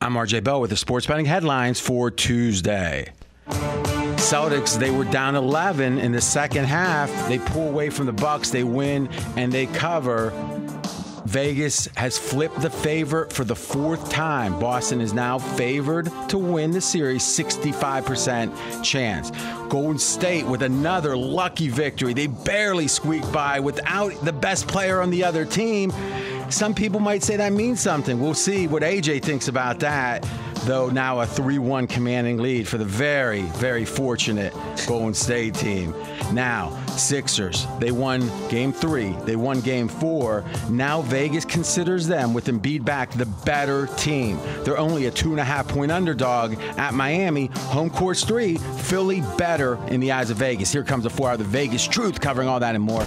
I'm RJ Bell with the sports betting headlines for Tuesday. Celtics, they were down 11 in the second half. They pull away from the Bucks, they win and they cover. Vegas has flipped the favorite for the fourth time. Boston is now favored to win the series, 65% chance. Golden State with another lucky victory. They barely squeaked by without the best player on the other team. Some people might say that means something. We'll see what AJ thinks about that. Though now a 3 1 commanding lead for the very, very fortunate Golden State team. Now, Sixers, they won game three, they won game four. Now Vegas considers them, with Embiid back, the better team. They're only a two and a half point underdog at Miami. Home course three, Philly better in the eyes of Vegas. Here comes the four hour of the Vegas truth, covering all that and more.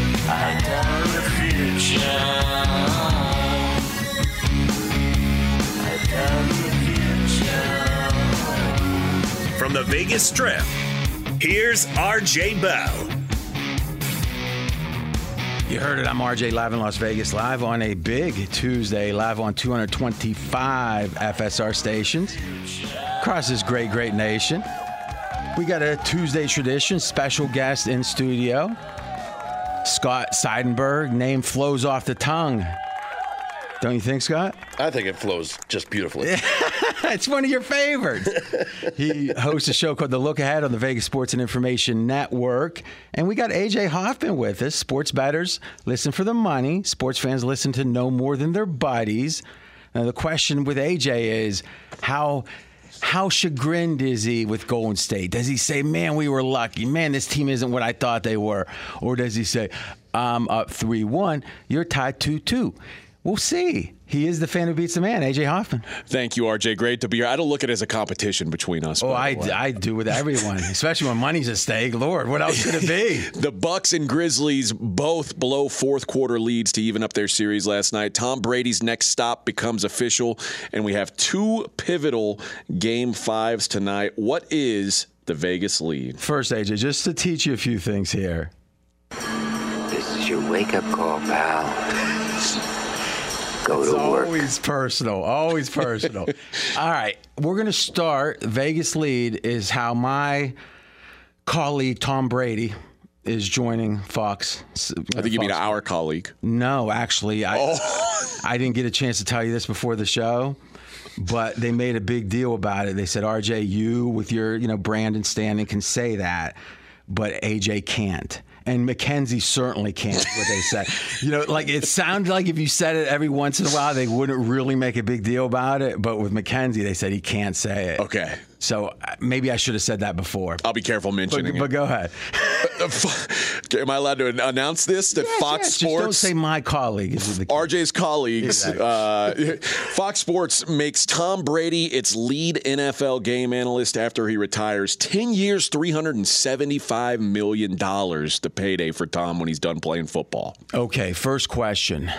From the Vegas Strip, here's RJ Bell. You heard it. I'm RJ live in Las Vegas, live on a big Tuesday, live on 225 FSR stations across this great, great nation. We got a Tuesday tradition, special guest in studio. Scott Seidenberg, name flows off the tongue. Don't you think, Scott? I think it flows just beautifully. it's one of your favorites. he hosts a show called The Look Ahead on the Vegas Sports and Information Network. And we got AJ Hoffman with us. Sports bettors listen for the money, sports fans listen to no more than their buddies. Now, the question with AJ is how. How chagrined is he with Golden State? Does he say, man, we were lucky? Man, this team isn't what I thought they were? Or does he say, I'm up 3 1, you're tied 2 2? We'll see. He is the fan who beats the man, AJ Hoffman. Thank you, RJ. Great to be here. I don't look at it as a competition between us. Oh, I, I do with everyone, especially when money's at stake. Lord, what else could it be? the Bucks and Grizzlies both blow fourth quarter leads to even up their series last night. Tom Brady's next stop becomes official, and we have two pivotal game fives tonight. What is the Vegas lead? First, AJ, just to teach you a few things here. This is your wake up call, pal. go it's to work. always personal. Always personal. All right, we're gonna start. Vegas lead is how my colleague Tom Brady is joining Fox. I think you mean our colleague. No, actually, I Oh. I didn't get a chance to tell you this before the show, but they made a big deal about it. They said, "RJ, you with your you know Brandon standing can say that, but AJ can't." And Mackenzie certainly can't. What they said, you know, like it sounded like if you said it every once in a while, they wouldn't really make a big deal about it. But with Mackenzie, they said he can't say it. Okay. So uh, maybe I should have said that before. I'll be careful But, mentioning but it. go ahead. Am I allowed to announce this that Fox Yes, Just don't Sports? say my colleague. Is the RJ's colleagues. Uh, Fox Sports makes Tom Brady its lead NFL game analyst after he retires. 10 years, $375 million to payday for Tom when he's done playing football. Okay, first question.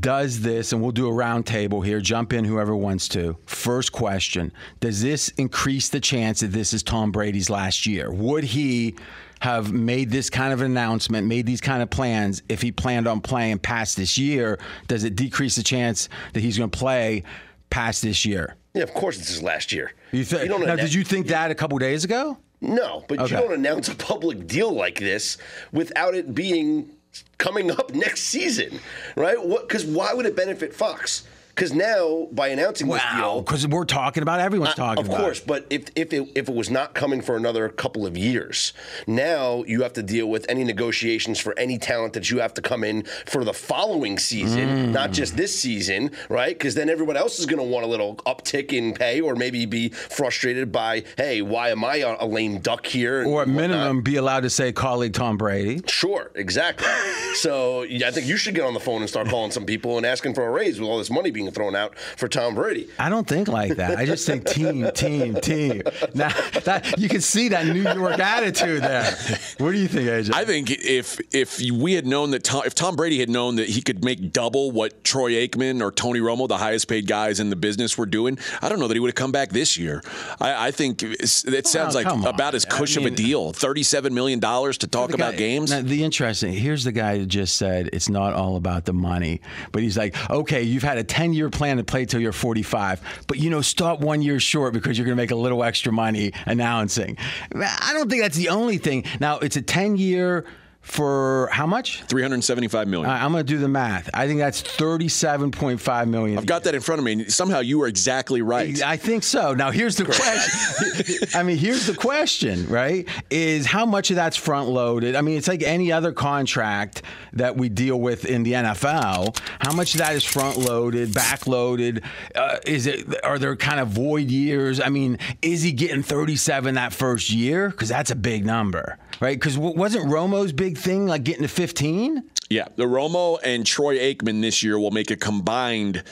Does this, and we'll do a round table here, jump in whoever wants to. First question Does this increase the chance that this is Tom Brady's last year? Would he have made this kind of announcement, made these kind of plans if he planned on playing past this year? Does it decrease the chance that he's going to play past this year? Yeah, of course, this is last year. You th- don't now, did you think that a couple days ago? No, but Okay. you don't announce a public deal like this without it being coming up next season, right? What? Because why would it benefit Fox? Because now by announcing this Wow, deal, because we're talking about everyone's talking of about. course, it. but if if it, if it was not coming for another couple of years, now you have to deal with any negotiations for any talent that you have to come in for the following season, Mm. not just this season, right? Because then everyone else is going to want a little uptick in pay, or maybe be frustrated by, hey, why am I a lame duck here? Or at minimum, be allowed to say colleague Tom Brady. Sure, exactly. so yeah, I think you should get on the phone and start calling some people and asking for a raise with all this money being thrown out for Tom Brady. I don't think like that. I just think team, team, team. Now that you can see that New York attitude there. What do you think, AJ? I think if if we had known that Tom, if Tom Brady had known that he could make double what Troy Aikman or Tony Romo, the highest paid guys in the business, were doing, I don't know that he would have come back this year. I, I think it's- it oh, sounds like on. about as I cush of a deal. Thirty-seven million dollars to talk The guy- about games. now, the interesting here's the guy who just said it's not all about the money, but he's like, okay, you've had a 10 year plan to play till you're 45, but you know, start one year short because you're going to make a little extra money announcing. I don't think that's the only thing. Now, it's a 10 year for how much? Three hundred seventy-five million. All right, I'm going to do the math. I think that's 37.5 million. I've got that in front of me. and Somehow you are exactly right. I think so. Now here's the question. I mean, here's the question, right? Is how much of that's front loaded? I mean, it's like any other contract that we deal with in the NFL. How much of that is front loaded, back loaded? Uh, is it are there kind of void years? I mean, is he getting 37 that first year? Because that's a big number, right? Because wasn't Romo's big thing like getting to 15? Yeah, the Romo and Troy Aikman this year will make a combined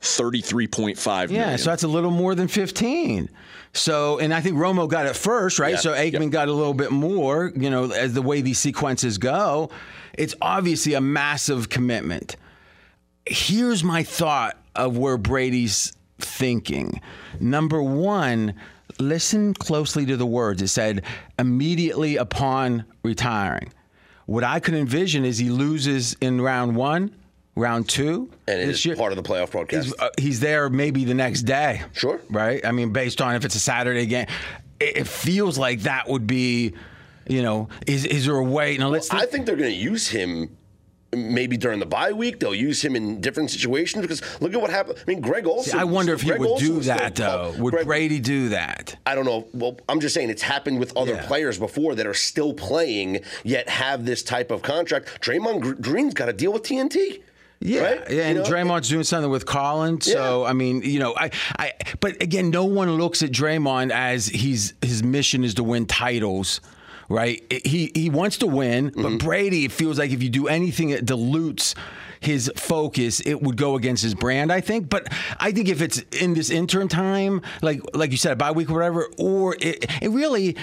33.5 Yeah, so that's a little more than 15. So, and I think Romo got it first, right? Yeah, so Aikman got a little bit more, you know, as the way these sequences go. It's obviously a massive commitment. Here's my thought of where Brady's thinking. Number one, listen closely to the words. It said immediately upon retiring. What I could envision is he loses in round one, round two. And it is year. part of the playoff broadcast. He's, uh, he's there maybe the next day. Sure. Right? I mean, based on if it's a Saturday game, it, it feels like that would be, you know, is, is there a way? Now, let's I think. think they're going to use him maybe during the bye week. They'll use him in different situations because look at what happened. I mean, Greg Olsen. I wonder if he would Olson do that, though. called- Would Greg- Brady do that? I don't know. Well, I'm just saying it's happened with other Yeah. players before that are still playing yet have this type of contract. Draymond Gr- Green's got to deal with TNT. Yeah, right? yeah, and You know? Draymond's doing something with Colin. So Yeah. I mean, you know, I, I, but again, no one looks at Draymond as he's his mission is to win titles, right? He he wants to win, Mm-hmm. but Brady, it feels like if you do anything that dilutes his focus, it would go against his brand. I think, but I think if it's in this intern time, like like you said, a bye week or whatever, or it, it really.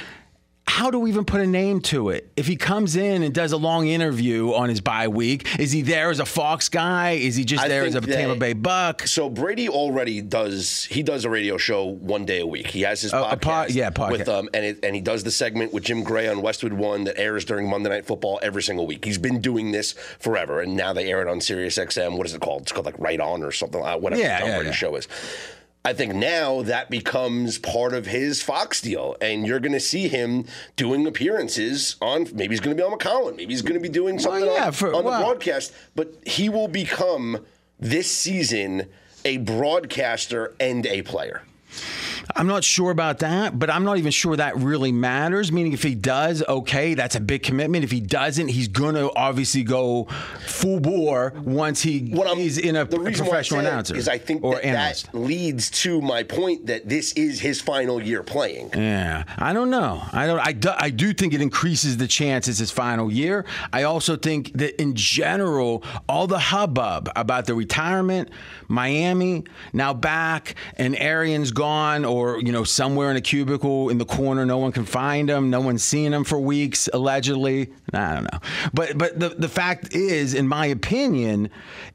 How do we even put a name to it? If he comes in and does a long interview on his bye week, is he there as a Fox guy? Is he just I there as a that- Tampa Bay Buck? So Brady already does. He does a radio show one day a week. He has his A- podcast, pod- yeah, podcast. with um, and it, and he does the segment with Jim Gray on Westwood One that airs during Monday Night Football every single week. He's been doing this forever, and now they air it on Sirius XM. What is it called? It's called like Right On or something. Uh, whatever Yeah, Tom yeah, yeah. show is. I think now that becomes part of his Fox deal, and you're going to see him doing appearances on. Maybe he's going to be on McCollum. Maybe he's going to be doing something yeah, on, for- on the well- broadcast. But he will become this season a broadcaster and a player. I'm not sure about that, but I'm not even sure that really matters. Meaning, if he does, okay, that's a big commitment. If he doesn't, he's going to obviously go full bore once he What he's in a the reason why I professional announcer is I think or that, analyst. that leads to my point that this is his final year playing. Yeah, I don't know. I don't. I do, I do think it increases the chances his final year. I also think that in general, all the hubbub about the retirement, Miami now back, and Arians gone, or you know somewhere in a cubicle in the corner, no one can find him, no one's seen him for weeks allegedly. I don't know, but but the the fact is, in my opinion,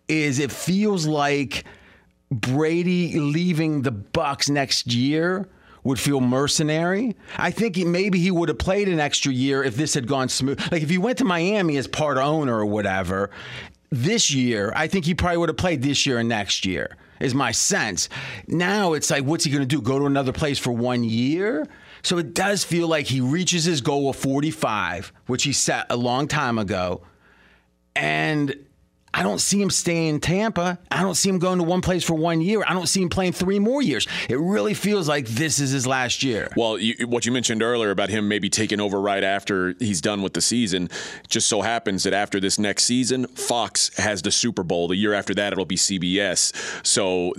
is it feels like Brady leaving the Bucks next year would feel mercenary. I think he, maybe he would have played an extra year if this had gone smooth. Like if he went to Miami as part owner or whatever, this year, I think he probably would have played this year and next year. Is my sense. Now it's like, what's he going to do? Go to another place for one year? So it does feel like he reaches his goal of 45, which he set a long time ago. And I don't see him staying in Tampa. I don't see him going to one place for one year. I don't see him playing three more years. It really feels like this is his last year. Well, you, what you mentioned earlier about him maybe taking over right after he's done with the season, just so happens that after this next season, Fox has the Super Bowl. The year after that, it'll be CBS. So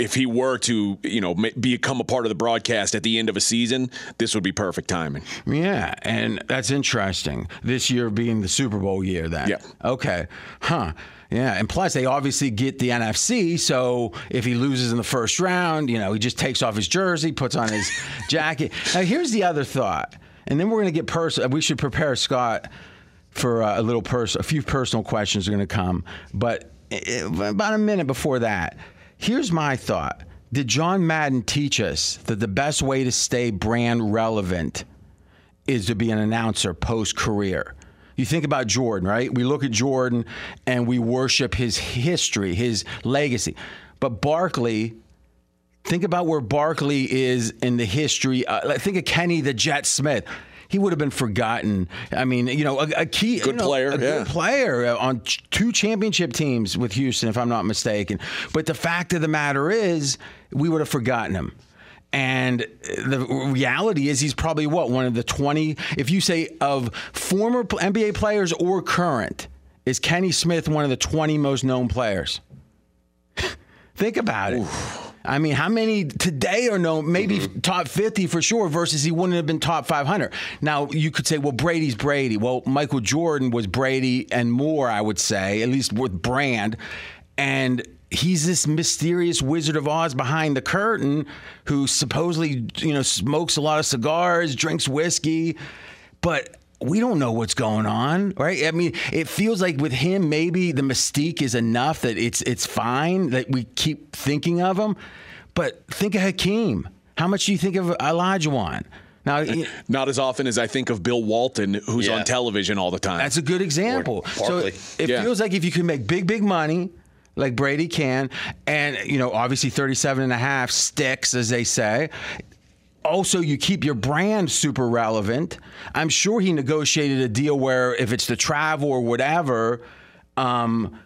if he were to, you know, become a part of the broadcast at the end of a season, this would be perfect timing. Yeah, and that's interesting. This year being the Super Bowl year, then. Yeah. Okay. Huh. Yeah, and plus they obviously get the NFC. So if he loses in the first round, you know, he just takes off his jersey, puts on his jacket. Now here's the other thought, and then we're going to get personal. We should prepare Scott for uh, a little pers- a few personal questions are going to come, but uh, about a minute before that, here's my thought. Did John Madden teach us that the best way to stay brand relevant is to be an announcer post career. You think about Jordan, right? We look at Jordan and we worship his history, his legacy. But Barkley, think about where Barkley is in the history. Uh, think of Kenny the Jet Smith. He would have been forgotten. I mean, you know, a, a key Good you know, player, a good player uh, on ch- two championship teams with Houston, if I'm not mistaken. But the fact of the matter is, we would have forgotten him. And the reality is, he's probably what one of the 20. If you say of former NBA players or current, is Kenny Smith one of the 20 most known players? Think about it. I mean, how many today are known? Maybe mm-hmm. top 50 for sure, versus he wouldn't have been top 500. Now, you could say, well, Brady's Brady. Well, Michael Jordan was Brady and more, I would say, at least with brand. And he's this mysterious Wizard of Oz behind the curtain who supposedly, you know, smokes a lot of cigars, drinks whiskey. But we don't know what's going on, right? I mean, it feels like with him, maybe the mystique is enough that it's it's fine that we keep thinking of him. But think of Hakeem. How much do you think of Olajuwon? Now, Not as often as I think of Bill Walton, who's Yeah. on television all the time. that's a good example. Or So it Yeah. feels like if you can make big, big money, like Brady can, and you know, obviously 37 and a half sticks, as they say. Also, you keep your brand super relevant. I'm sure he negotiated a deal where if it's the travel or whatever, um,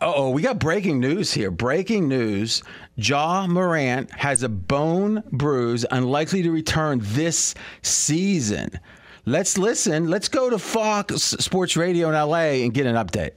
oh, we got breaking news here. Breaking news. Ja Morant has a bone bruise, unlikely to return this season. Let's listen. Let's go to Fox Sports Radio in LA and get an update.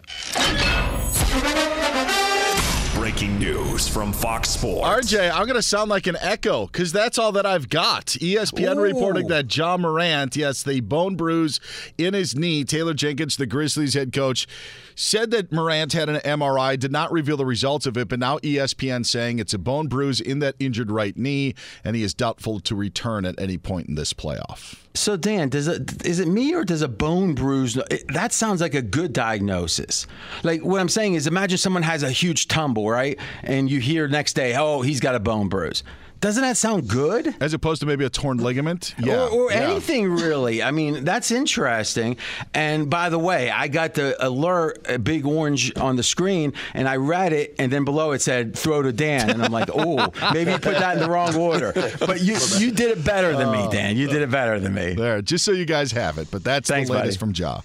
From Fox Sports. RJ, I'm going to sound like an echo because that's all that I've got. ESPN Ooh. reporting that Ja Morant, yes, the bone bruise in his knee. Taylor Jenkins, the Grizzlies head coach, said that Morant had an MRI, did not reveal the results of it, but now ESPN saying it's a bone bruise in that injured right knee, and he is doubtful to return at any point in this playoff. So Dan, does it is it me or does a bone bruise? it- That sounds like a good diagnosis. Like what I'm saying is, imagine someone has a huge tumble, right? And you hear next day, oh, he's got a bone bruise. Doesn't that sound good? As opposed to maybe a torn ligament? Yeah. or, or yeah. anything really. I mean, that's interesting. And by the way, I got the alert, a big orange on the screen, and I read it, and then below it said "throw to Dan," and I'm like, oh, maybe you put that in the wrong order. But you you did it better than me, oh. Dan. You did it better than me. There, just so you guys have it. But that's Thanks, the latest buddy. from Ja.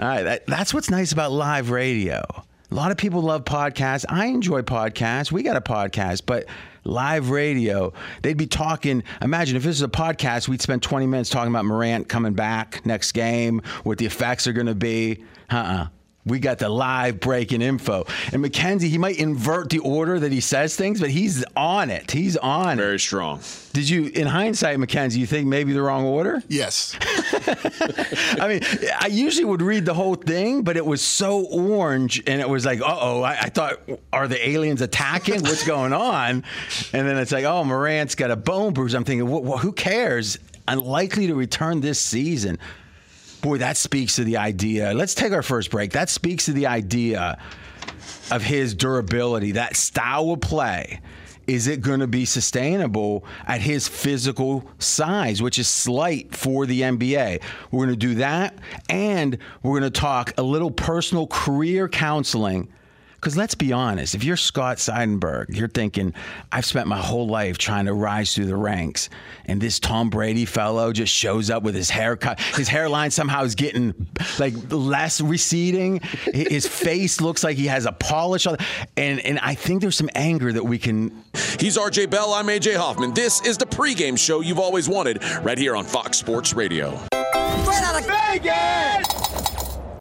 All right, that, that's what's nice about live radio. A lot of people love podcasts. I enjoy podcasts. We got a podcast, but live radio, they'd be talking. Imagine if this is a podcast, we'd spend 20 minutes talking about Morant coming back next game, what the effects are going to be. Uh uh We got the live breaking info. And Mackenzie, he might invert the order that he says things, but he's on it. He's on it. Very strong. Did you, in hindsight, Mackenzie, you think maybe the wrong order? Yes. I mean, I usually would read the whole thing, but it was so orange, and it was like, uh oh, I, I thought, are the aliens attacking? What's going on? And then it's like, oh, Morant's got a bone bruise. I'm thinking, well, who cares? Unlikely to return this season. Boy, that speaks to the idea. Let's take our first break. That speaks to the idea of his durability, that style of play. Is it going to be sustainable at his physical size, which is slight for the NBA? We're going to do that, and we're going to talk a little personal career counseling. Because let's be honest, if you're Scott Seidenberg, you're thinking, I've spent my whole life trying to rise through the ranks, and this Tom Brady fellow just shows up with his haircut. His hairline somehow is getting like less receding. His face looks like he has a polish on, and and I think there's some anger that we can. He's RJ Bell. I'm AJ Hoffman. This is the pregame show you've always wanted right here on Fox Sports Radio.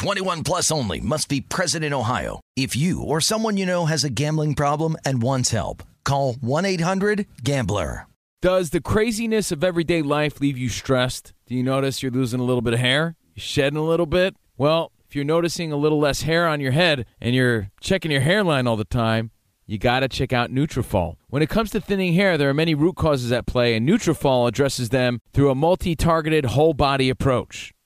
21 plus only must be present in Ohio. If you or someone you know has a gambling problem and wants help, call 1-800-GAMBLER. Does the craziness of everyday life leave you stressed? Do you notice you're losing a little bit of hair? You're shedding a little bit? Well, if you're noticing a little less hair on your head and you're checking your hairline all the time, you got to check out Nutrafol. When it comes to thinning hair, there are many root causes at play, and Nutrafol addresses them through a multi-targeted whole body approach.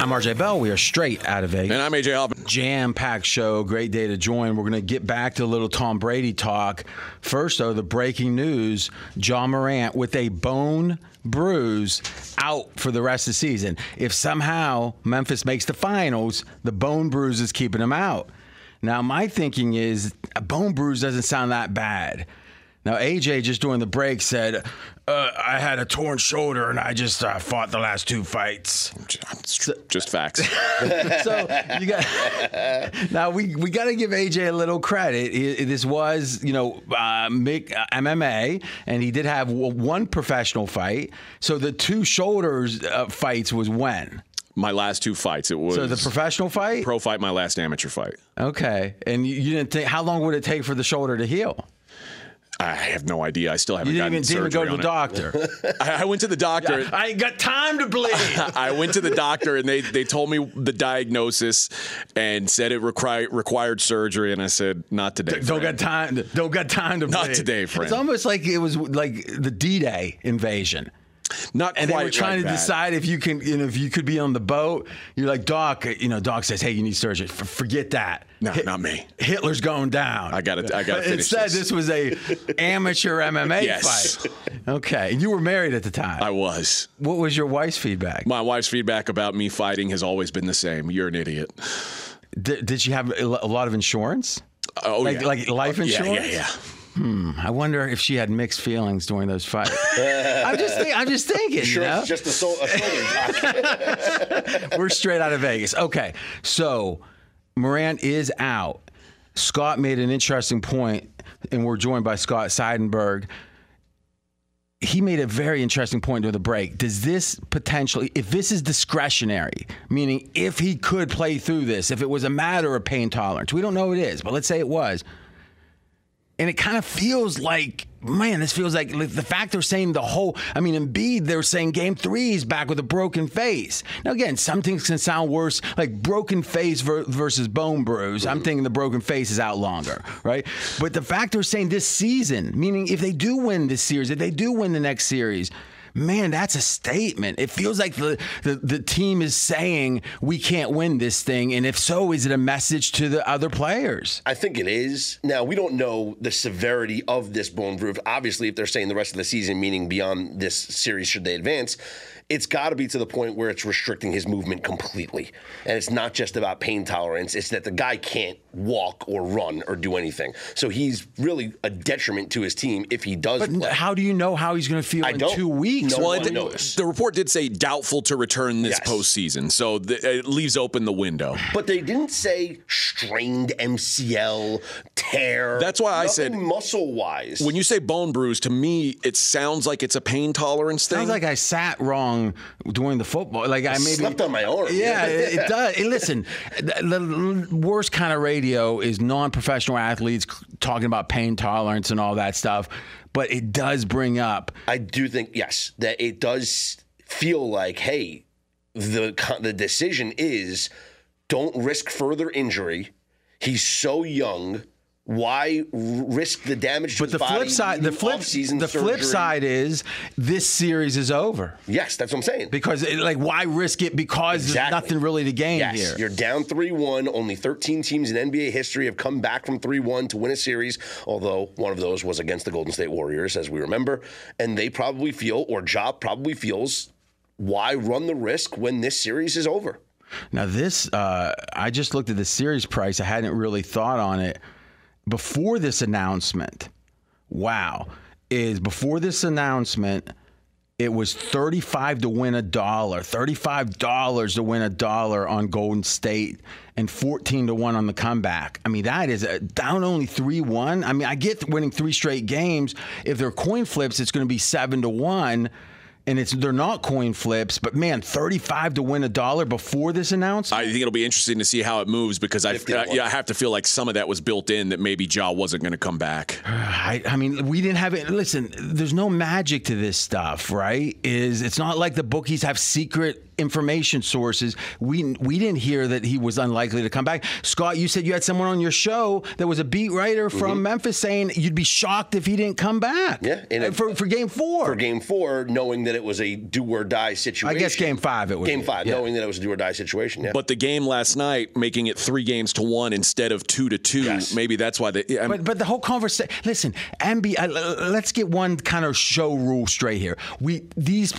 I'm RJ Bell. We are straight out of Vegas. And I'm AJ Albin. Jam packed show. Great day to join. We're going to get back to a little Tom Brady talk. First, though, the breaking news Ja Morant with a bone bruise out for the rest of the season. If somehow Memphis makes the finals, the bone bruise is keeping him out. Now, my thinking is a bone bruise doesn't sound that bad. Now, AJ just during the break said, uh, I had a torn shoulder and I just uh, fought the last two fights. Just facts. so you got now we we got to give AJ a little credit. He- this was you know uh, Mick, uh, MMA, and he did have w- one professional fight. So the two shoulders uh, fights was when. My last two fights. It was So the professional fight. pro fight, my last amateur fight. Okay, and you, you didn't think how long would it take for the shoulder to heal? I have no idea. I still haven't You didn't gotten even, didn't go surgery to the on it. doctor. I, I went to the doctor. I ain't got time to bleed. I went to the doctor and they, they told me the diagnosis and said it required required surgery and I said not today. Don't friend." got time. Don't got time to. Not today, friend. It's almost like it was like the D-Day invasion. Not and they were trying like to that. decide if you can, you know, if you could be on the boat. You're like, Doc, you know, Doc says, hey, you need surgery. F- forget that. No, not me. Hitler's going down. I gotta- I gotta But finish Instead, this. this was a amateur MMA Yes. fight. Okay, and you were married at the time. I was. what was your wife's feedback? My wife's feedback about me fighting has always been the same. You're an idiot. Did, did she have a lot of insurance? Oh, Like- yeah. like life insurance? Yeah, Yeah, insurance? Yeah. I wonder if she had mixed feelings during those fights. I'm just, think, I'm just thinking. Sure, you know? it's just a, sol- a shoulder. We're straight out of Vegas. Okay, so Morant is out. Scott made an interesting point, and we're joined by Scott Seidenberg. He made a very interesting point during the break. Does this potentially, if this is discretionary, meaning if he could play through this, if it was a matter of pain tolerance, we don't know it is, but let's say it was, and it kind of feels like, man, this feels like the fact they're saying the whole. I mean, Embiid, they're saying Game Three is back with a broken face. Now, again, some things can sound worse, like broken face ver- versus bone bruise. I'm thinking the broken face is out longer, right? But the fact they're saying this season, meaning if they do win this series, if they do win the next series. Man, that's a statement. It feels like the, the, the team is saying we can't win this thing. And if so, is it a message to the other players? I think it is. Now, we don't know the severity of this bone bruise. Obviously, if they're saying the rest of the season, meaning beyond this series, should they advance, it's got to be to the point where it's restricting his movement completely. And it's not just about pain tolerance, it's that the guy can't walk or run or do anything. So he's really a detriment to his team if he does But play. how do you know how he's going to feel I in don't. two weeks? No Well, one it, knows. the report did say doubtful to return this Yes. postseason, so th- it leaves open the window. But they didn't say strained MCL, tear. That's why I said- muscle wise. When you say bone bruise, to me, it sounds like it's a pain tolerance thing. Sounds like I sat wrong during the football. Like I maybe slept on my arm. Yeah, it, it does. Listen, the, the worst kind of radio is non-professional athletes talking about pain tolerance and all that stuff. But it does bring up. I do think yes that it does feel like hey, the the decision is don't risk further injury. He's so young. Why risk the damage to But the flip side, the flip, the flip side is this series is over Yes, that's what I'm saying. because, it, like, why risk it? Because Exactly. there's nothing really to gain Yes, here. you're down 3 1. Only 13 teams in NBA history have come back from 3 1 to win a series, although one of those was against the Golden State Warriors, as we remember. And they probably feel, or Ja probably feels, why run the risk when this series is over? Now this, uh, I just looked at the series price. I hadn't really thought on it. Before this announcement, wow, is before this announcement, it was 35 to win a dollar, $35 to win a dollar on Golden State, and 14 to 1 on the comeback. I mean, that is a, down only 3 1. I mean, I get winning three straight games. If they're coin flips, it's going to be 7 to 1 and it's they're not coin flips, but man, 35 to win a dollar before this announcement. I think it'll be interesting to see how it moves because I, uh, yeah, I have to feel like some of that was built in that maybe Ja wasn't going to come back. I, I, mean, we didn't have it. Listen, there's no magic to this stuff, right? Is it's not like the bookies have secret information sources. We we didn't hear that he was unlikely to come back. Scott, you said you had someone on your show that was a beat writer from mm-hmm. Memphis saying you'd be shocked if he didn't come back. Yeah, uh, for for game four. For game four, knowing that it was a do or die situation. I guess game five it was. Game five, yeah. knowing that it was a do or die situation. Yeah. But the game last night, making it three games to one instead of two to two, yes. maybe that's why. They, but but the whole conversation. Listen, NBA. Uh, let's get one kind of show rule straight here. We these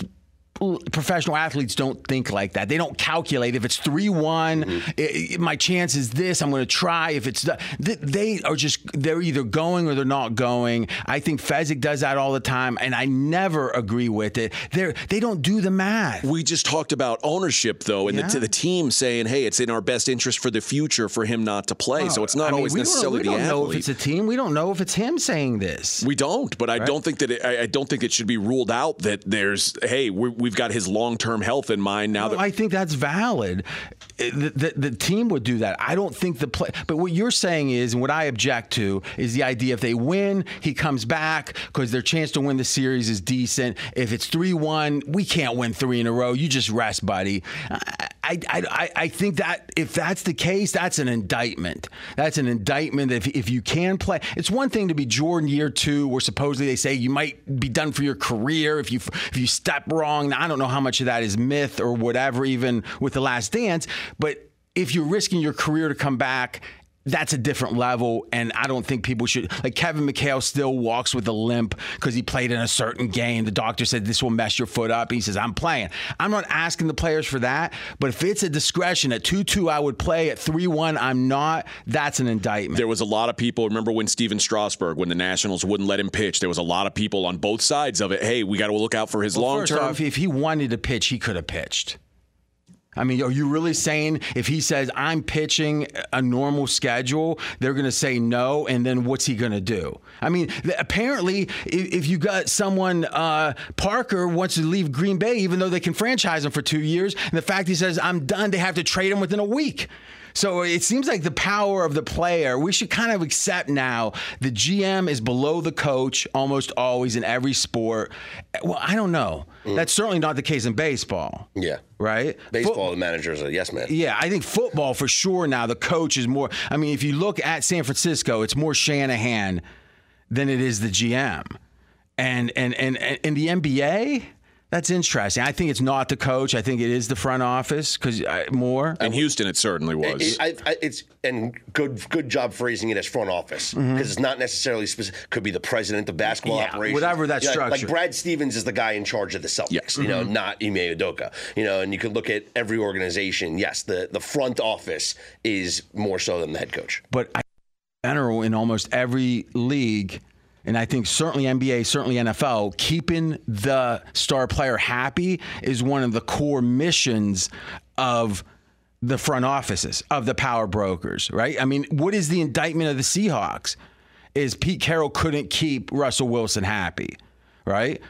professional athletes don't think like that. They don't calculate if it's 3 one mm-hmm. my chance is this, I'm going to try. If it's, they are just, they're either going or they're not going. I think Fezzik does that all the time, and I never agree with it. They're, they don't do the math. We just talked about ownership, though, and yeah. the, the, team saying, hey, it's in our best interest for the future for him not to play. Oh, so it's not I mean, always necessarily the athlete. We don't know if it's a team. We don't know if it's him saying this. We don't, but I don't think that it, I, I, don't think it should be ruled out that there's, hey, we have got his long term health in mind now. Well, that I think that's valid. Eh, the, the, the, team would do that. I don't think the play. But what you're saying is, and what I object to is the idea if they win, he comes back because their chance to win the series is decent. If it's three one, we can't win three in a row. You just rest, buddy. I, I, I think that if that's the case, that's an indictment. That's an indictment. If, if you can play, it's one thing to be Jordan year two, where supposedly they say you might be done for your career if you if you step wrong. Now, I don't know how much of that is myth or whatever, even with the Last Dance, but if you're risking your career to come back that's a different level. And I don't think people should like Kevin McHale still walks with a limp because he played in a certain game. The doctor said this will mess your foot up. And He says, I'm playing. I'm not asking the players for that, but if it's a discretion at 2 2, I would play. At 3 1, I'm not. That's an indictment. There was a lot of people. Remember when Stephen Strasburg, when the Nationals wouldn't let him pitch, there was a lot of people on both sides of it. Hey, we got to look out for his well, long term. If he wanted to pitch, he could have pitched. I mean, are you really saying if he says I'm pitching a normal schedule, they're going to say no, and then what's he going to do? I mean, apparently, if you got someone uh, Parker wants to leave Green Bay, even though they can franchise him for two years, and the fact he says I'm done, they have to trade him within a week. So it seems like the power of the player, we should kind of accept now the GM is below the coach almost always in every sport. Well, I don't know. Mm. That's certainly not the case in baseball. Yeah. Right? Baseball, Foot- the manager is a yes man. Yeah, I think football for sure now, the coach is more. I mean, if you look at San Francisco, it's more Shanahan than it is the GM. And, and, and, and in the NBA, that's interesting. I think it's not the coach. I think it is the front office because uh, more. In Houston, it certainly was. It, it, I, it's and good good job phrasing it as front office because mm-hmm. it's not necessarily specific. Could be the president of basketball yeah, operations, whatever that you know, structure. Like Brad Stevens is the guy in charge of the Celtics. Yes. You know, mm-hmm. not Ime Udoka. You know, and you could look at every organization. Yes, the the front office is more so than the head coach. But I, general in almost every league and I think certainly NBA, certainly NFL, keeping the star player happy is one of the core missions of the front offices, of the power brokers, right? I mean, what is the indictment of the Seahawks? Is Pete Carroll couldn't keep Russell Wilson happy, right?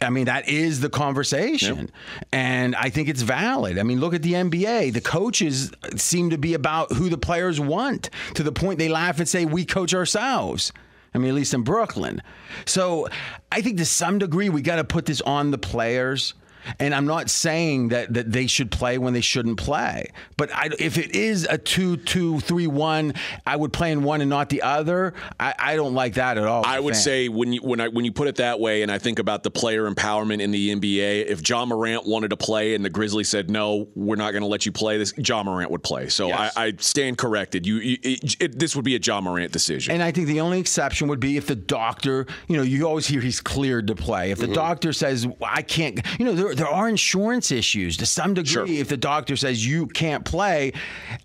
I mean, that is the conversation. Yep. And I think it's valid. I mean, look at the NBA. The coaches seem to be about who the players want to the point they laugh and say, we coach ourselves. I mean, at least in Brooklyn. So I think to some degree, we got to put this on the players. And I'm not saying that, that they should play when they shouldn't play. But I, if it is a 2 2 3 1, I would play in one and not the other. I, I don't like that at all. I would fan. say when you, when, I, when you put it that way, and I think about the player empowerment in the NBA, if Ja Morant wanted to play and the Grizzlies said, no, we're not going to let you play this, Ja Morant would play. So yes. I, I, stand corrected. You, you it, it, This would be a Ja Morant decision. And I think the only exception would be if the doctor, you know, you always hear he's cleared to play. If the mm-hmm. doctor says, I can't, you know, there, there are insurance issues to some degree. Sure. If the doctor says you can't play,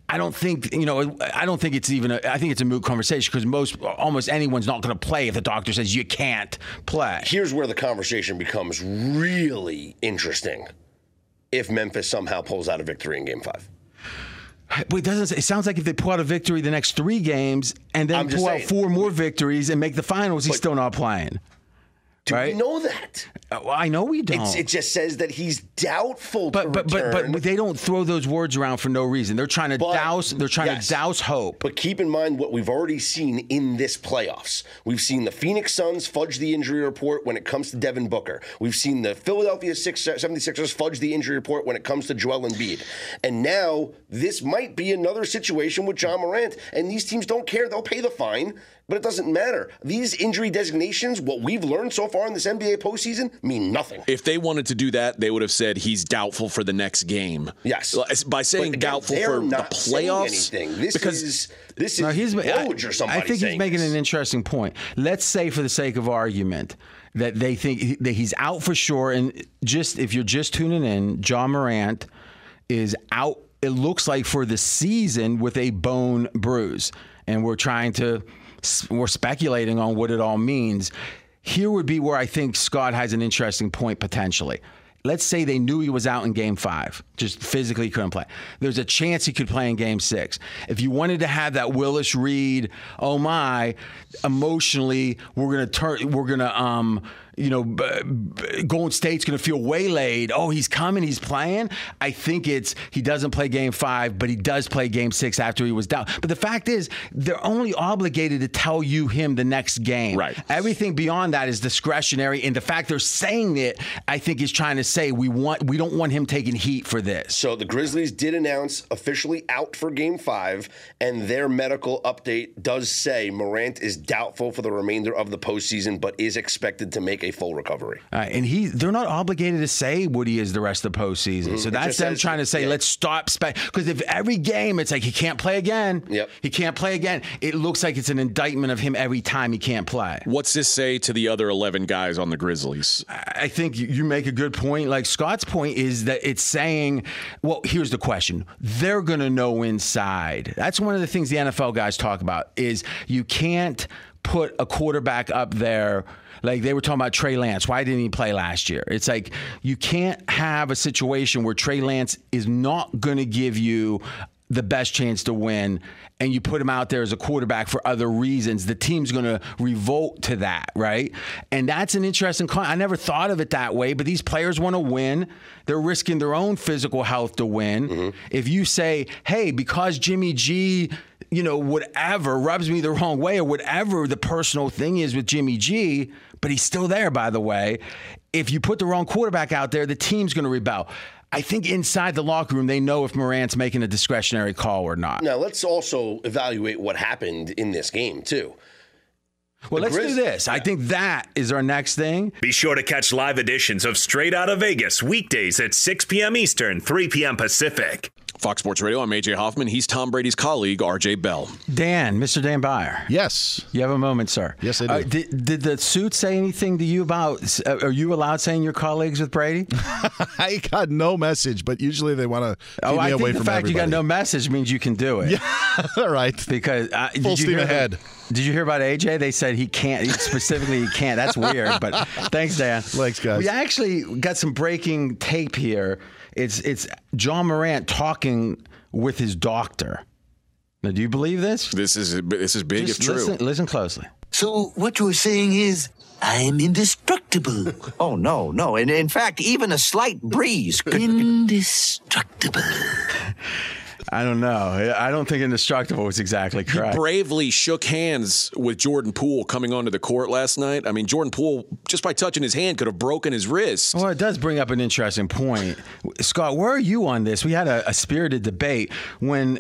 I don't think you know. I don't think it's even. A, I think it's a moot conversation because most almost anyone's not going to play if the doctor says you can't play. Here's where the conversation becomes really interesting. If Memphis somehow pulls out a victory in Game Five, But it doesn't. It sounds like if they pull out a victory the next three games and then pull out four more victories and make the finals, he's still not playing. Do Right. we know that? Uh, I know we don't. It's, it just says that he's doubtful but but, but but they don't throw those words around for no reason. They're trying to But- douse. They're trying yes. to douse hope. But keep in mind what we've already seen in this playoffs. We've seen the Phoenix Suns fudge the injury report when it comes to Devin Booker. We've seen the Philadelphia Six- 76ers fudge the injury report when it comes to Joel Embiid. And now this might be another situation with Ja Morant. And these teams don't care. They'll pay the fine, but it doesn't matter. These injury designations, what we've learned so far in this NBA postseason, mean nothing. If they wanted to do that, they would have said he's doubtful for the next game. Yes. By saying again, doubtful for the not saying playoffs. anything. This because is this is No, he's, I, Woj or somebody I think he's making this. an interesting point. Let's say, for the sake of argument, that they think that he's out for sure. And just if you're just tuning in, Ja Morant is out. It looks like for the season with a bone bruise, and we're trying to we're speculating on what it all means. Here would be where I think Scott has an interesting point potentially. Let's say they knew he was out in game five, just physically couldn't play. There's a chance he could play in game six. If you wanted to have that Willis Reed, oh my, emotionally, we're gonna turn, we're gonna, um, you know, b- b- Golden State's gonna feel waylaid. Oh, he's coming, he's playing. I think it's he doesn't play game five, but he does play game six after he was down. But the fact is, they're only obligated to tell you him the next game. Right. Everything beyond that is discretionary, and the fact they're saying it, I think, is trying to say we want we don't want him taking heat for this. So the Grizzlies did announce officially out for game five, and their medical update does say Morant is doubtful for the remainder of the postseason, but is expected to make a full recovery. Uh, and he, they're not obligated to say what he is the rest of the postseason. So Mm-hmm. It that's them says- trying to say, yeah. let's stop spec. Because if every game it's like he can't play again, Yep. he can't play again, it looks like it's an indictment of him every time he can't play. What's this say to the other 11 guys on the Grizzlies? I think you- you make a good point. Like Scott's point is that it's saying, well, here's the question. They're going to know inside. That's one of the things the NFL guys talk about is you can't put a quarterback up there like they were talking about Trey Lance. Why didn't he play last year? It's like you can't have a situation where Trey Lance is not going to give you the best chance to win and you put him out there as a quarterback for other reasons, the team's going to revolt to that, right? And that's an interesting con- I never thought of it that way, but these players want to win. They're risking their own physical health to win. Mm-hmm. If you say, "Hey, because Jimmy G you know, whatever rubs me the wrong way or whatever the personal thing is with Jimmy G, but he's still there, by the way. If you put the wrong quarterback out there, the team's going to rebel. I think inside the locker room, they know if Morant's making a discretionary call or not. Now let's also evaluate what happened in this game too. Well, The let's Grizz- do this. I think that is our next thing. Be sure to catch live editions of Straight Out of Vegas weekdays at 6 p.m. Eastern, 3 p.m. Pacific. Fox Sports Radio, I'm AJ Hoffman. He's Tom Brady's colleague, RJ Bell. Dan, Mr. Dan Beyer. Yes. You have a moment, sir. Yes, I do. Uh, did, did the suit say anything to you about? Uh, are you allowed saying you're colleagues with Brady? I got no message, but usually they want to keep oh, me I away think the from fact you got no message means you can do it. Yeah, all right. Because uh, did Full you steam hear ahead. The, did you hear about AJ? They said he can't. Specifically, he can't. That's weird. But thanks, Dan. Thanks, guys. We actually got some breaking tape here. It's it's Ja Morant talking with his doctor. Now, do you believe this? This is this is big Just if true. Listen, listen closely. So what you're saying is I'm indestructible. Oh, no, no. And in fact, even a slight breeze could. indestructible. I don't know. I don't think indestructible was exactly correct. He bravely shook hands with Jordan Poole coming onto the court last night. I mean, Jordan Poole, just by touching his hand, could have broken his wrist. Well, it does bring up an interesting point. Scott, where are you on this? We had a, a spirited debate when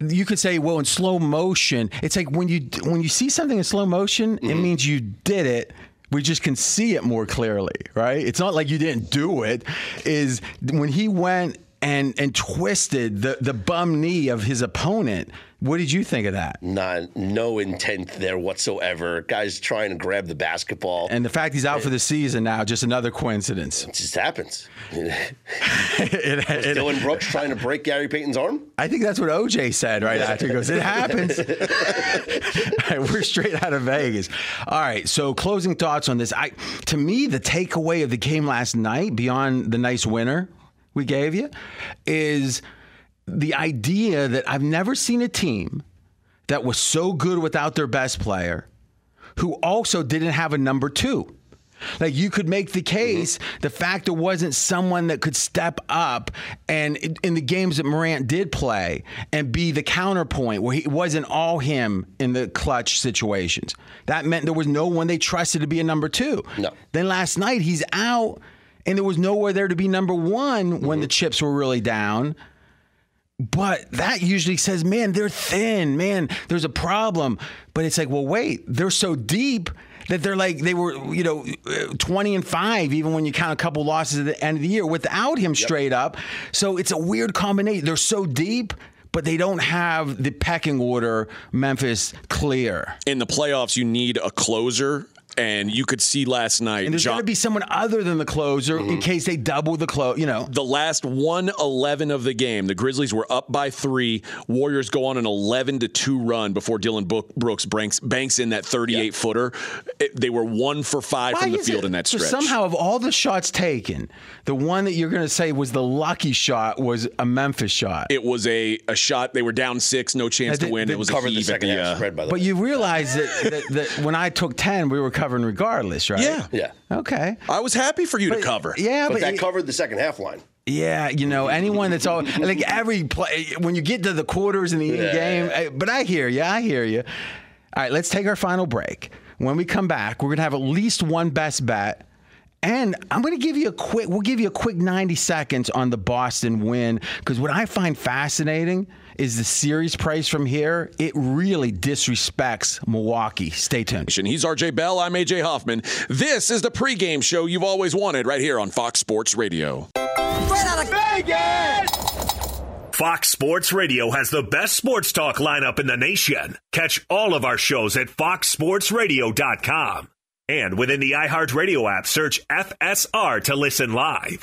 you could say, well, in slow motion, it's like when you when you see something in slow motion, it mm-hmm. means you did it. We just can see it more clearly, right? It's not like you didn't do it. Is when he went and and twisted the the bum knee of his opponent. What did you think of that? Not no intent there whatsoever. Guys trying to grab the basketball. And the fact he's out for the season now, just another coincidence. It just happens. It- Was it- Dillon Brooks trying to break Gary Payton's arm? I think that's what OJ said right after. He goes, "It happens." Right, we're straight out of Vegas. All right, so closing thoughts on this. I, to me, the takeaway of the game last night, beyond the nice winner we gave you, is the idea that I've never seen a team that was so good without their best player, who also didn't have a number two. Like you could make the mm-hmm. case, the fact there wasn't someone that could step up and in- the games that Morant did play and be the counterpoint where he, it wasn't all him in the clutch situations. That meant there was no one they trusted to be a number two. No. Then last night he's out and there was nowhere there to be number one when the chips were really down. But that usually says, man, they're thin, man, there's a problem. But it's like, well, wait, they're so deep that they're like, they were, you know, uh, 20 and five, even when you count a couple losses at the end of the year without him straight up. So it's a weird combination. They're so deep. But they don't have the pecking order, Memphis, clear. In the playoffs, you need a closer, and you could see last night. And there's John- got to be someone other than the closer in case they double the close, you know. the last 111 of the game, the Grizzlies were up by three. Warriors go on an 11 to 2 run before Dillon Book- Brooks banks, banks in that 38 footer. It- they were one for five Why from the field it- in that so stretch. somehow, of all the shots taken, the one that you're going to say was the lucky shot was a Memphis shot. it was a, a shot. They were down six, no chance They- to win. It was a Covered the heave at second the. half Uh, spread, by the but way. you realize that, that, that when I took 10, we were covering regardless, right? Yeah. Yeah. Okay. I was happy for you But- to cover. Yeah, But but, that it- covered the second half line. yeah, you know, anyone that's all like every play when you get to the quarters in the end Yeah. game. eh, But I hear you. I hear you. All right, let's take our final break. When we come back, we're gonna have at least one best bet. And I'm going to give you a quick, we'll give you a quick 90 seconds on the Boston win. Because what I find fascinating is the series price from here. It really disrespects Milwaukee. Stay tuned. He's RJ Bell. I'm AJ Hoffman. This is the pregame show you've always wanted right here on Fox Sports Radio. Out of Vegas. Fox Sports Radio has the best sports talk lineup in the nation. Catch all of our shows at foxsportsradio.com. And within the iHeartRadio app, search FSR to listen live.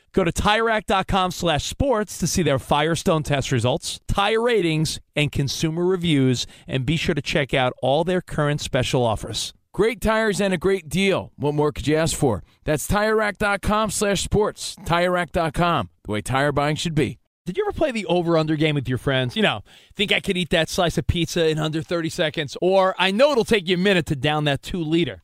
Go to TireRack.com slash sports to see their Firestone test results, tire ratings, and consumer reviews, and be sure to check out all their current special offers. Great tires and a great deal. What more could you ask for? That's TireRack.com slash sports. TireRack.com, the way tire buying should be. Did you ever play the over-under game with your friends? You know, think I could eat that slice of pizza in under 30 seconds? Or I know it'll take you a minute to down that two-liter.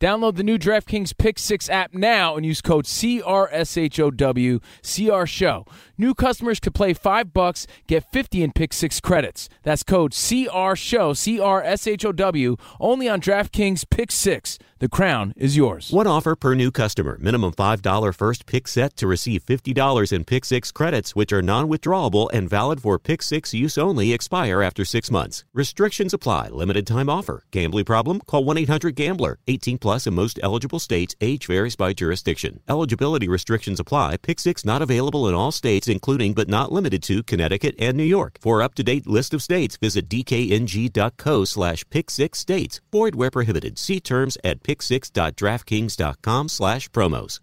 Download the new DraftKings Pick 6 app now and use code CRSHOW, CR Show. New customers could play 5 bucks, get 50 in Pick 6 credits. That's code CR Show, CRSHOW, only on DraftKings Pick 6. The crown is yours. One offer per new customer. Minimum $5 first pick set to receive $50 in Pick 6 credits, which are non withdrawable and valid for Pick 6 use only, expire after six months. Restrictions apply. Limited time offer. Gambling problem? Call 1 800 Gambler. 18 plus in most eligible states. Age varies by jurisdiction. Eligibility restrictions apply. Pick 6 not available in all states, including but not limited to Connecticut and New York. For up to date list of states, visit dkng.co slash pick 6 states. Void where prohibited. See terms at pick6.draftkings.com slash promos.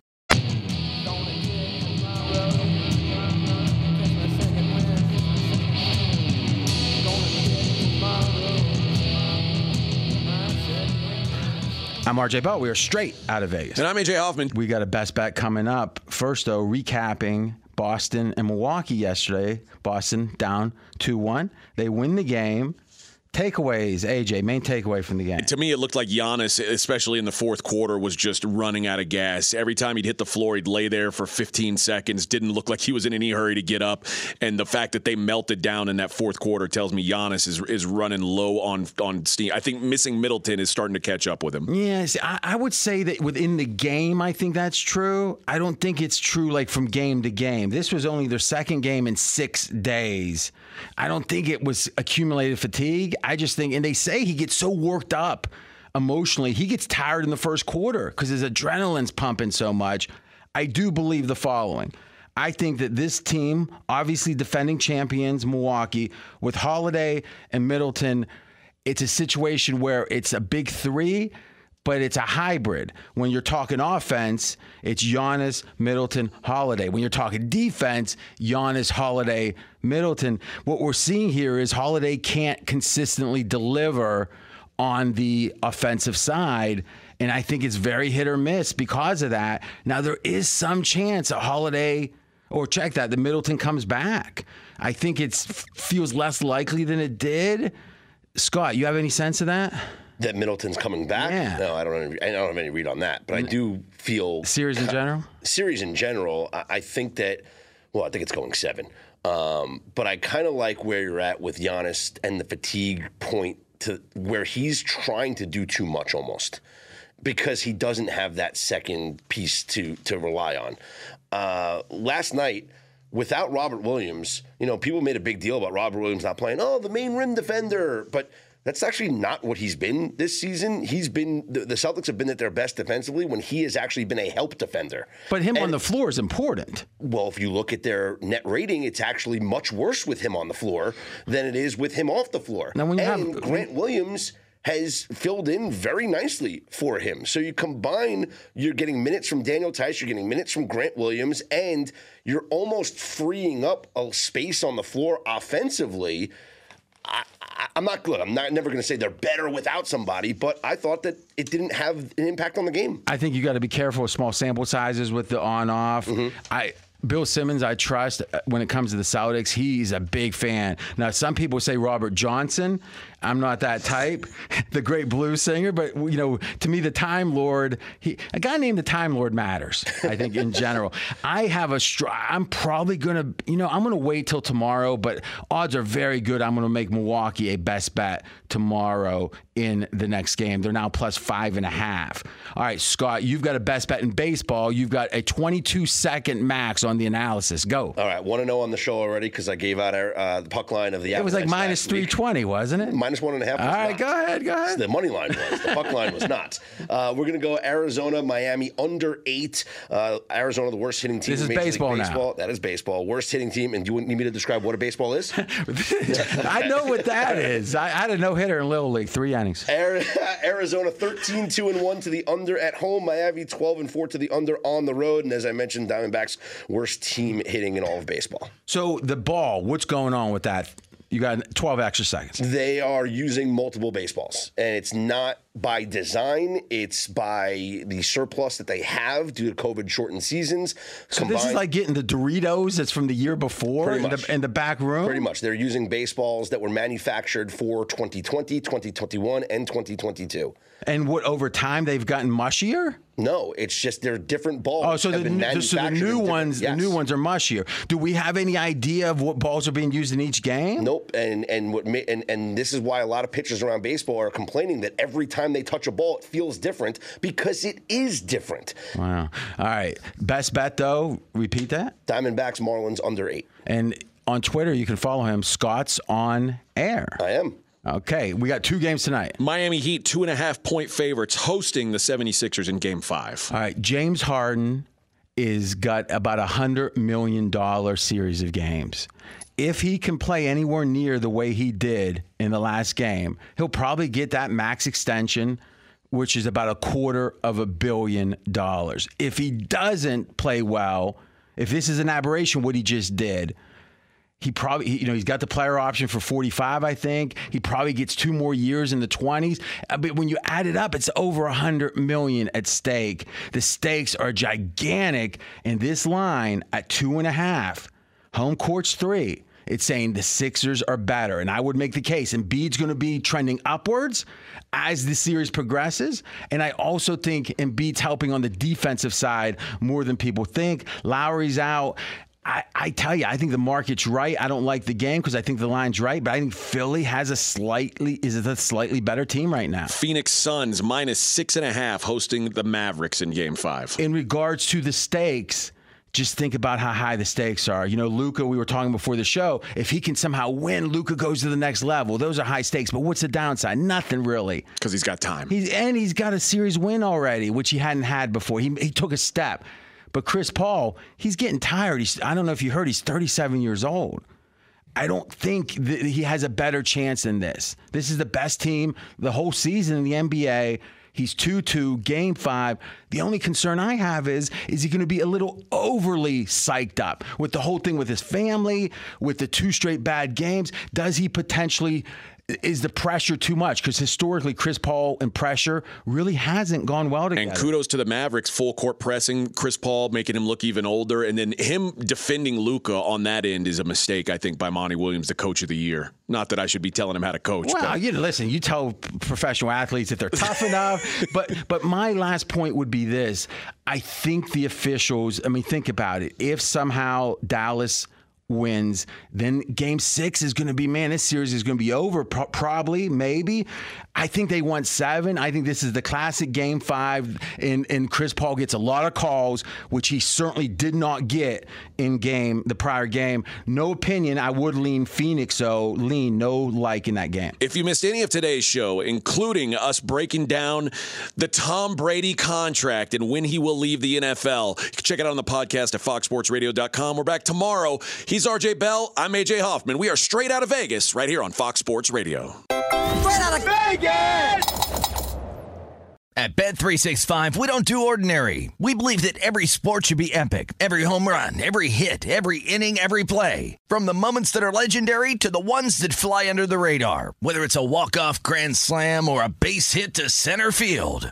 I'm RJ Bell. We are straight out of Vegas. And I'm AJ Hoffman. We got a best bet coming up. First, though, recapping Boston and Milwaukee yesterday. Boston down 2 1. They win the game. Takeaways, AJ, main takeaway from the game. To me, it looked like Giannis, especially in the fourth quarter, was just running out of gas. Every time he'd hit the floor, he'd lay there for 15 seconds. Didn't look like he was in any hurry to get up. And the fact that they melted down in that fourth quarter tells me Giannis is is running low on on steam. I think missing Middleton is starting to catch up with him. Yes, I, I would say that within the game, I think that's true. I don't think it's true like from game to game. This was only their second game in six days. I don't think it was accumulated fatigue. I just think, and they say he gets so worked up emotionally, he gets tired in the first quarter because his adrenaline's pumping so much. I do believe the following. I think that this team, obviously defending champions, Milwaukee, with Holiday and Middleton, it's a situation where it's a big three, but it's a hybrid. When you're talking offense, it's Giannis, Middleton, Holiday. When you're talking defense, Giannis, Holiday, Middleton. What we're seeing here is Holiday can't consistently deliver on the offensive side. And I think it's very hit or miss because of that. Now, there is some chance a Holiday, or check that, the Middleton comes back. I think it feels less likely than it did. Scott, you have any sense of that? That Middleton's coming back. Yeah. No, I don't. Have, I don't have any read on that, but I do feel series in general. Series in general, I, I think that. Well, I think it's going seven. Um, but I kind of like where you're at with Giannis and the fatigue point to where he's trying to do too much almost because he doesn't have that second piece to to rely on. Uh, last night without Robert Williams, you know, people made a big deal about Robert Williams not playing. Oh, the main rim defender, but that's actually not what he's been this season. He's been the, the Celtics have been at their best defensively when he has actually been a help defender. But him And- on the floor is important. Well, if you look at their net rating, it's actually much worse with him on the floor than it is with him off the floor. Now, when you and have- Grant Williams has filled in very nicely for him. So you combine, you're getting minutes from Daniel Theis, you're getting minutes from Grant Williams, and you're almost freeing up a space on the floor offensively. I, I, I'm not good. I'm not never going to say they're better without somebody, but I thought that it didn't have an impact on the game. I think you got to be careful with small sample sizes with the on off. I Bill Simmons, I trust uh, when it comes to the Celtics. He's a big fan. Now, some people say Robert Johnson. I'm not that type, the great blues singer, but you know, to me, the Time Lord, he, a guy named the Time Lord matters. I think in general, I have a. Str- I'm probably gonna, you know, I'm gonna wait till tomorrow, but odds are very good. I'm gonna make Milwaukee a best bet tomorrow in the next game. They're now plus five and a half. All right, Scott, you've got a best bet in baseball. You've got a 22 second max on the analysis. Go. All right, want to know on the show already because I gave out our, uh, the puck line of the. It was like minus last week. 320, wasn't it? Minus one and a half. All right, not. go ahead, go ahead. The money line was. The puck line was not. Uh, we're going to go Arizona, Miami under eight. Uh, Arizona, the worst hitting team. This in is League baseball now. That is baseball. Worst hitting team. And you need me to describe what a baseball is? I know what that is. I, I had a no hitter in Little League, three innings. Arizona 13 2 and 1 to the under at home. Miami 12 and 4 to the under on the road. And as I mentioned, Diamondbacks worst team hitting in all of baseball. So the ball, what's going on with that? You got 12 extra seconds. They are using multiple baseballs, and it's not by design. It's by the surplus that they have due to COVID shortened seasons. So this is like getting the Doritos that's from the year before in the, in the back room. Pretty much. They're using baseballs that were manufactured for 2020, 2021, and 2022. And what over time they've gotten mushier? No, it's just they're different balls. Oh, so the, new- so the new ones, Yes. the new ones are mushier. Do we have any idea of what balls are being used in each game? Nope. And and what and and this is why a lot of pitchers around baseball are complaining that every time they touch a ball, it feels different because it is different. Wow. All right. Best bet though. Repeat that. Diamondbacks, Marlins under eight. And on Twitter, you can follow him. Scott's on air. I am. Okay. We got two games tonight. Miami Heat, two and a half point favorites, hosting the 76ers in game five. All right. James Harden is got about a hundred million dollar series of games. If he can play anywhere near the way he did in the last game, he'll probably get that max extension, which is about a quarter of a billion dollars. If he doesn't play well, if this is an aberration, what he just did, he probably you know he's got the player option for 45 i think he probably gets two more years in the 20s Uh, but when you add it up it's over 100 million at stake the stakes are gigantic and this line at two and a half home court's three it's saying the Sixers are better. And I would make the case. And Embiid's going to be trending upwards as the series progresses. And I also think Embiid's helping on the defensive side more than people think. Lowry's out. I, I tell you, I think the market's right. I don't like the game because I think the line's right, but I think Philly has a slightly is a slightly better team right now. Phoenix Suns minus six and a half, hosting the Mavericks in game five. In regards to the stakes, just think about how high the stakes are. You know, Luka, we were talking before the show. If he can somehow win, Luka goes to the next level. Those are high stakes. But what's the downside? Nothing really. Because he's got time. He's and he's got a series win already, which he hadn't had before. He he took a step. But Chris Paul, he's getting tired. He's I don't know if you heard, he's 37 years old. I don't think that he has a better chance than this. This is the best team the whole season in the NBA. He's 2-2, game 5. The only concern I have is is he going to be a little overly psyched up with the whole thing with his family, with the two straight bad games? Does he potentially is the pressure too much? Because historically, Chris Paul and pressure really hasn't gone well together. And kudos to the Mavericks, full court pressing Chris Paul, making him look even older, and then him defending Luka on that end is a mistake, I think, by Monty Williams, the coach of the year. Not that I should be telling him how to coach. Well, but you listen. You tell professional athletes that they're tough enough, but but my last point would be this: I think the officials. I mean, think about it. If somehow Dallas wins, then Game Six is going to be man. This series is going to be over. Pro- probably, maybe. I think they want seven. I think this is the classic Game Five, and and Chris Paul gets a lot of calls, which he certainly did not get in game the prior game. No opinion. I would lean Phoenix. So lean no like in that game. If you missed any of today's show, including us breaking down the Tom Brady contract and when he will leave the NFL, check it out on the podcast at foxsportsradio.com. We're back tomorrow. He's RJ Bell. I'm AJ Hoffman. We are straight out of Vegas right here on Fox Sports Radio. Straight out of Vegas! At Bet365, we don't do ordinary. We believe that every sport should be epic. Every home run, every hit, every inning, every play. From the moments that are legendary to the ones that fly under the radar. Whether it's a walk-off grand slam or a base hit to center field.